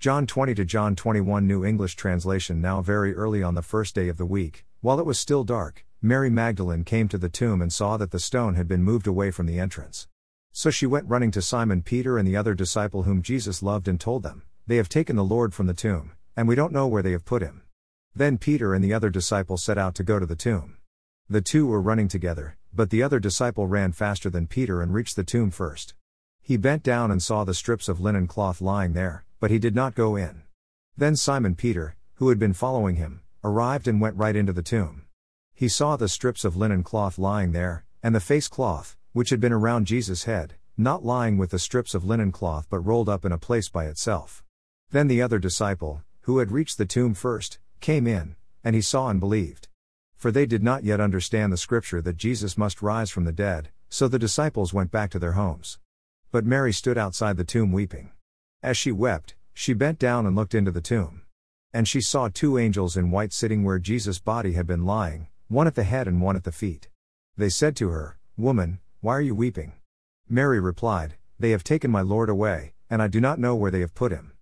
John 20 to John 21 New English translation Now very early on the first day of the week, while it was still dark, Mary Magdalene came to the tomb and saw that the stone had been moved away from the entrance. So she went running to Simon Peter and the other disciple whom Jesus loved and told them, They have taken the Lord from the tomb, and we don't know where they have put him. Then Peter and the other disciple set out to go to the tomb. The two were running together, but the other disciple ran faster than Peter and reached the tomb first. He bent down and saw the strips of linen cloth lying there, but he did not go in. Then Simon Peter, who had been following him, arrived and went right into the tomb. He saw the strips of linen cloth lying there, and the face cloth, which had been around Jesus' head, not lying with the strips of linen cloth but rolled up in a place by itself. Then the other disciple, who had reached the tomb first, came in, and he saw and believed. For they did not yet understand the scripture that Jesus must rise from the dead, so the disciples went back to their homes. But Mary stood outside the tomb weeping. As she wept, she bent down and looked into the tomb. And she saw two angels in white sitting where Jesus' body had been lying, one at the head and one at the feet. They said to her, Woman, why are you weeping? Mary replied, They have taken my Lord away, and I do not know where they have put him.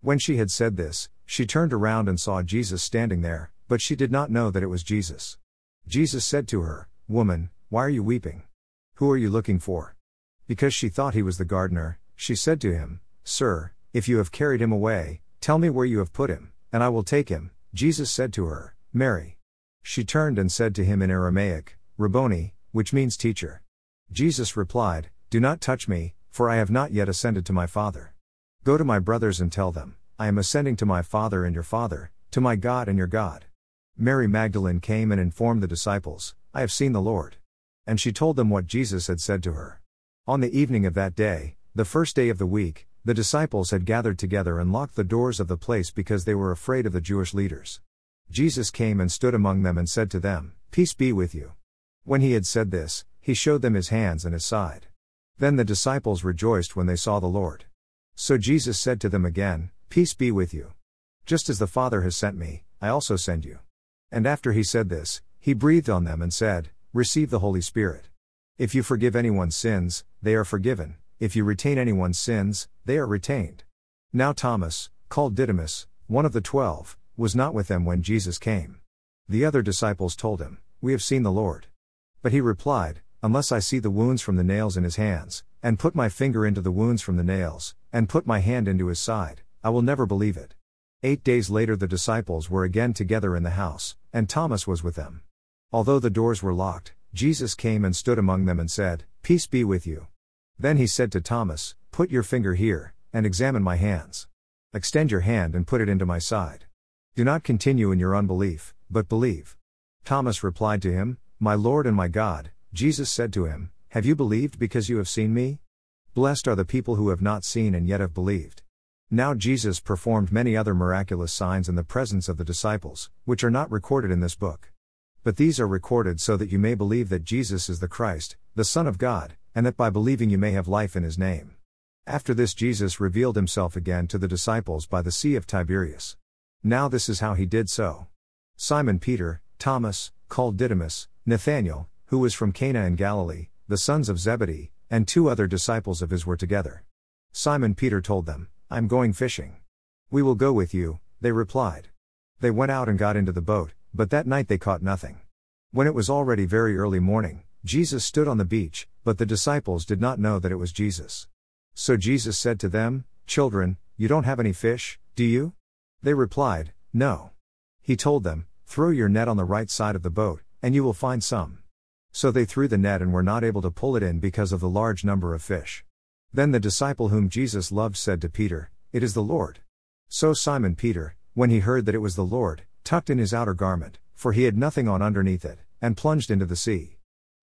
When she had said this, she turned around and saw Jesus standing there, but she did not know that it was Jesus. Jesus said to her, Woman, why are you weeping? Who are you looking for? Because she thought he was the gardener, she said to him, Sir, if you have carried him away, tell me where you have put him, and I will take him. Jesus said to her, Mary. She turned and said to him in Aramaic, Rabboni, which means teacher. Jesus replied, Do not touch me, for I have not yet ascended to my Father. Go to my brothers and tell them, I am ascending to my Father and your Father, to my God and your God. Mary Magdalene came and informed the disciples, I have seen the Lord. And she told them what Jesus had said to her. On the evening of that day, the first day of the week, the disciples had gathered together and locked the doors of the place because they were afraid of the Jewish leaders. Jesus came and stood among them and said to them, Peace be with you. When he had said this, he showed them his hands and his side. Then the disciples rejoiced when they saw the Lord. So Jesus said to them again, Peace be with you. Just as the Father has sent me, I also send you. And after he said this, he breathed on them and said, Receive the Holy Spirit. If you forgive anyone's sins, they are forgiven, if you retain anyone's sins, they are retained. Now Thomas, called Didymus, one of the twelve, was not with them when Jesus came. The other disciples told him, We have seen the Lord. But he replied, Unless I see the wounds from the nails in his hands, and put my finger into the wounds from the nails, and put my hand into his side, I will never believe it. Eight days later, the disciples were again together in the house, and Thomas was with them. Although the doors were locked, Jesus came and stood among them and said, Peace be with you. Then he said to Thomas, Put your finger here, and examine my hands. Extend your hand and put it into my side. Do not continue in your unbelief, but believe. Thomas replied to him, My Lord and my God. Jesus said to him, Have you believed because you have seen me? Blessed are the people who have not seen and yet have believed. Now Jesus performed many other miraculous signs in the presence of the disciples, which are not recorded in this book. But these are recorded so that you may believe that Jesus is the Christ, the Son of God, and that by believing you may have life in his name. After this, Jesus revealed himself again to the disciples by the Sea of Tiberias. Now this is how he did so. Simon Peter, Thomas, called Didymus, Nathanael, who was from Cana in Galilee, the sons of Zebedee, and two other disciples of his were together. Simon Peter told them, I am going fishing. We will go with you, they replied. They went out and got into the boat, but that night they caught nothing. When it was already very early morning, Jesus stood on the beach, but the disciples did not know that it was Jesus. So Jesus said to them, Children, you don't have any fish, do you? They replied, No. He told them, Throw your net on the right side of the boat, and you will find some. So they threw the net and were not able to pull it in because of the large number of fish. Then the disciple whom Jesus loved said to Peter, It is the Lord. So Simon Peter, when he heard that it was the Lord, tucked in his outer garment, for he had nothing on underneath it, and plunged into the sea.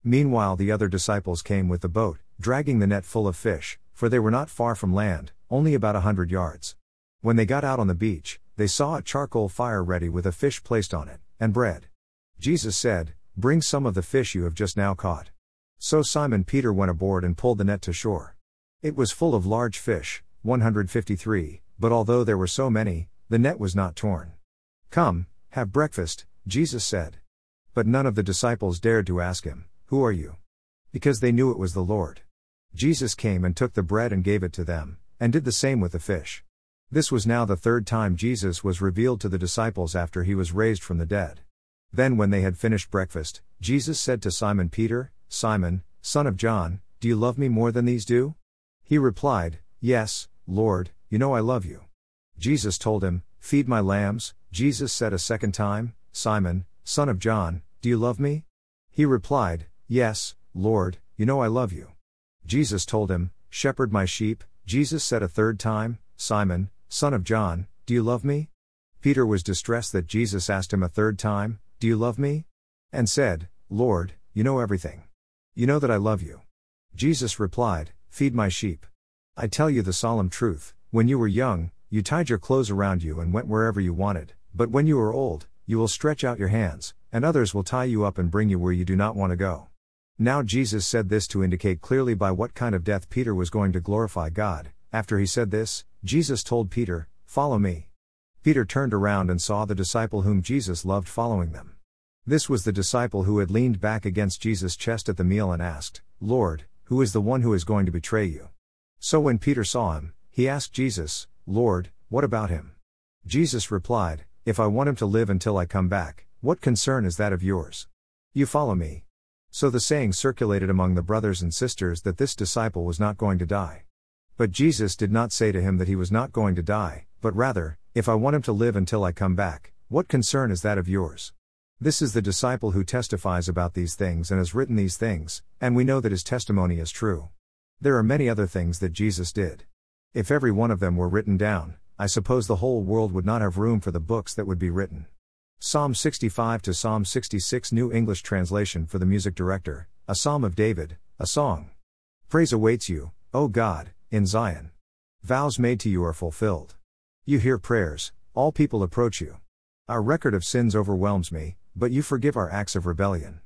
Meanwhile, the other disciples came with the boat, dragging the net full of fish, for they were not far from land, only about a hundred yards. When they got out on the beach, they saw a charcoal fire ready with a fish placed on it, and bread. Jesus said, Bring some of the fish you have just now caught. So Simon Peter went aboard and pulled the net to shore. It was full of large fish, 153, but although there were so many, the net was not torn. Come, have breakfast, Jesus said. But none of the disciples dared to ask him, Who are you? Because they knew it was the Lord. Jesus came and took the bread and gave it to them, and did the same with the fish. This was now the third time Jesus was revealed to the disciples after he was raised from the dead. Then, when they had finished breakfast, Jesus said to Simon Peter, Simon, son of John, do you love me more than these do? He replied, Yes, Lord, you know I love you. Jesus told him, Feed my lambs. Jesus said a second time, Simon, son of John, do you love me? He replied, Yes, Lord, you know I love you. Jesus told him, Shepherd my sheep. Jesus said a third time, Simon, son of John, do you love me? Peter was distressed that Jesus asked him a third time, Do you love me? And said, Lord, you know everything. You know that I love you. Jesus replied, Feed my sheep. I tell you the solemn truth, when you were young, you tied your clothes around you and went wherever you wanted, but when you are old, you will stretch out your hands, and others will tie you up and bring you where you do not want to go. Now Jesus said this to indicate clearly by what kind of death Peter was going to glorify God. After he said this, Jesus told Peter, Follow me. Peter turned around and saw the disciple whom Jesus loved following them. This was the disciple who had leaned back against Jesus' chest at the meal and asked, Lord, who is the one who is going to betray you? So when Peter saw him, he asked Jesus, Lord, what about him? Jesus replied, If I want him to live until I come back, what concern is that of yours? You follow me. So the saying circulated among the brothers and sisters that this disciple was not going to die. But Jesus did not say to him that he was not going to die, but rather, If I want him to live until I come back, what concern is that of yours? This is the disciple who testifies about these things and has written these things, and we know that his testimony is true. There are many other things that Jesus did. If every one of them were written down, I suppose the whole world would not have room for the books that would be written. Psalm 65 to Psalm 66 New English Translation for the Music Director, a Psalm of David, a song. Praise awaits you, O God, in Zion. Vows made to you are fulfilled. You hear prayers, all people approach you. Our record of sins overwhelms me, but you forgive our acts of rebellion.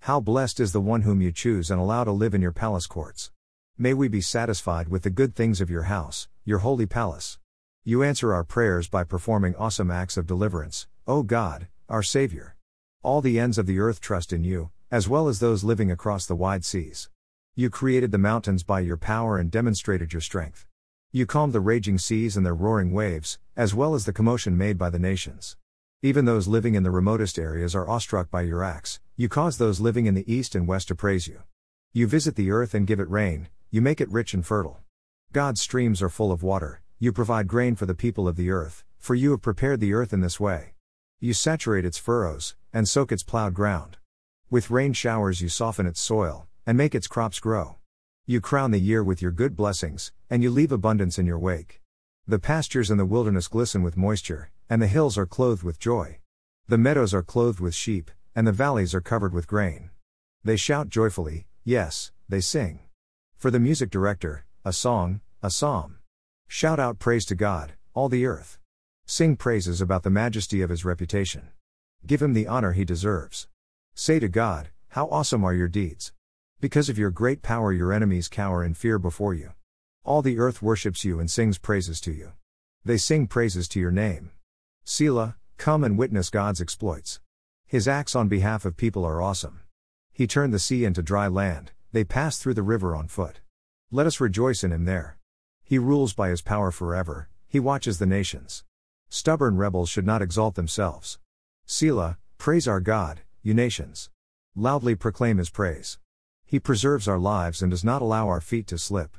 How blessed is the one whom you choose and allow to live in your palace courts. May we be satisfied with the good things of your house, your holy palace. You answer our prayers by performing awesome acts of deliverance, O God, our Savior. All the ends of the earth trust in you, as well as those living across the wide seas. You created the mountains by your power and demonstrated your strength. You calmed the raging seas and their roaring waves, as well as the commotion made by the nations. Even those living in the remotest areas are awestruck by your acts, you cause those living in the east and west to praise you. You visit the earth and give it rain, you make it rich and fertile. God's streams are full of water, you provide grain for the people of the earth, for you have prepared the earth in this way. You saturate its furrows, and soak its plowed ground. With rain showers you soften its soil, and make its crops grow. You crown the year with your good blessings, and you leave abundance in your wake. The pastures and the wilderness glisten with moisture, and the hills are clothed with joy. The meadows are clothed with sheep, and the valleys are covered with grain. They shout joyfully, yes, they sing. For the music director, a song, a psalm. Shout out praise to God, all the earth. Sing praises about the majesty of his reputation. Give him the honor he deserves. Say to God, How awesome are your deeds! Because of your great power, your enemies cower in fear before you. All the earth worships you and sings praises to you. They sing praises to your name. Selah, come and witness God's exploits. His acts on behalf of people are awesome. He turned the sea into dry land, they pass through the river on foot. Let us rejoice in him there. He rules by his power forever, he watches the nations. Stubborn rebels should not exalt themselves. Selah, praise our God, you nations. Loudly proclaim his praise. He preserves our lives and does not allow our feet to slip.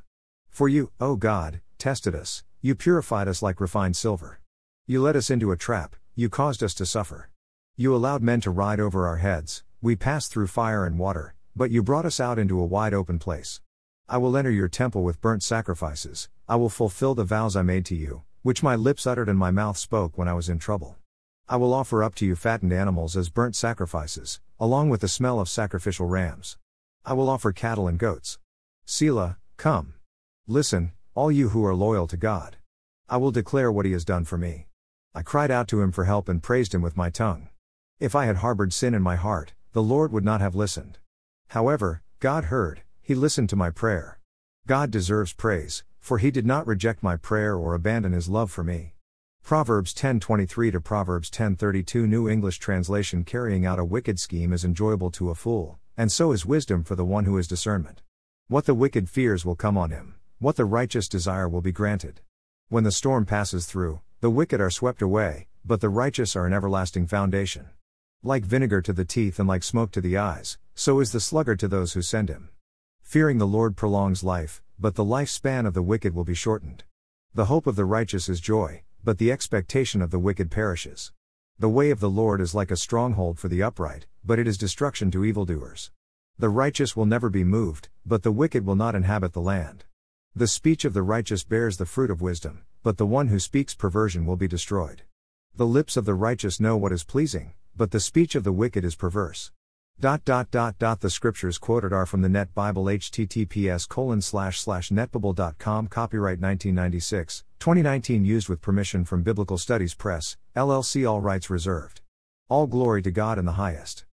For you, O God, tested us, you purified us like refined silver. You led us into a trap, you caused us to suffer. You allowed men to ride over our heads, we passed through fire and water, but you brought us out into a wide open place. I will enter your temple with burnt sacrifices, I will fulfill the vows I made to you, which my lips uttered and my mouth spoke when I was in trouble. I will offer up to you fattened animals as burnt sacrifices, along with the smell of sacrificial rams. I will offer cattle and goats. Selah, come. Listen, all you who are loyal to God. I will declare what he has done for me. I cried out to him for help and praised him with my tongue. If I had harbored sin in my heart, the Lord would not have listened. However, God heard, He listened to my prayer. God deserves praise, for He did not reject my prayer or abandon His love for me. Proverbs 10:23 to Proverbs 10:32 New English translation Carrying out a wicked scheme is enjoyable to a fool, and so is wisdom for the one who has discernment. What the wicked fears will come on him, what the righteous desire will be granted. When the storm passes through, the wicked are swept away, but the righteous are an everlasting foundation. Like vinegar to the teeth and like smoke to the eyes, so is the sluggard to those who send him. Fearing the Lord prolongs life, but the lifespan of the wicked will be shortened. The hope of the righteous is joy, but the expectation of the wicked perishes. The way of the Lord is like a stronghold for the upright, but it is destruction to evildoers. The righteous will never be moved, but the wicked will not inhabit the land. The speech of the righteous bears the fruit of wisdom, but the one who speaks perversion will be destroyed. The lips of the righteous know what is pleasing, but the speech of the wicked is perverse. Dot dot dot dot the scriptures quoted are from the Net Bible https colon slash slash netbible.com copyright 1996, 2019 used with permission from Biblical Studies Press, LLC all rights reserved. All glory to God in the highest.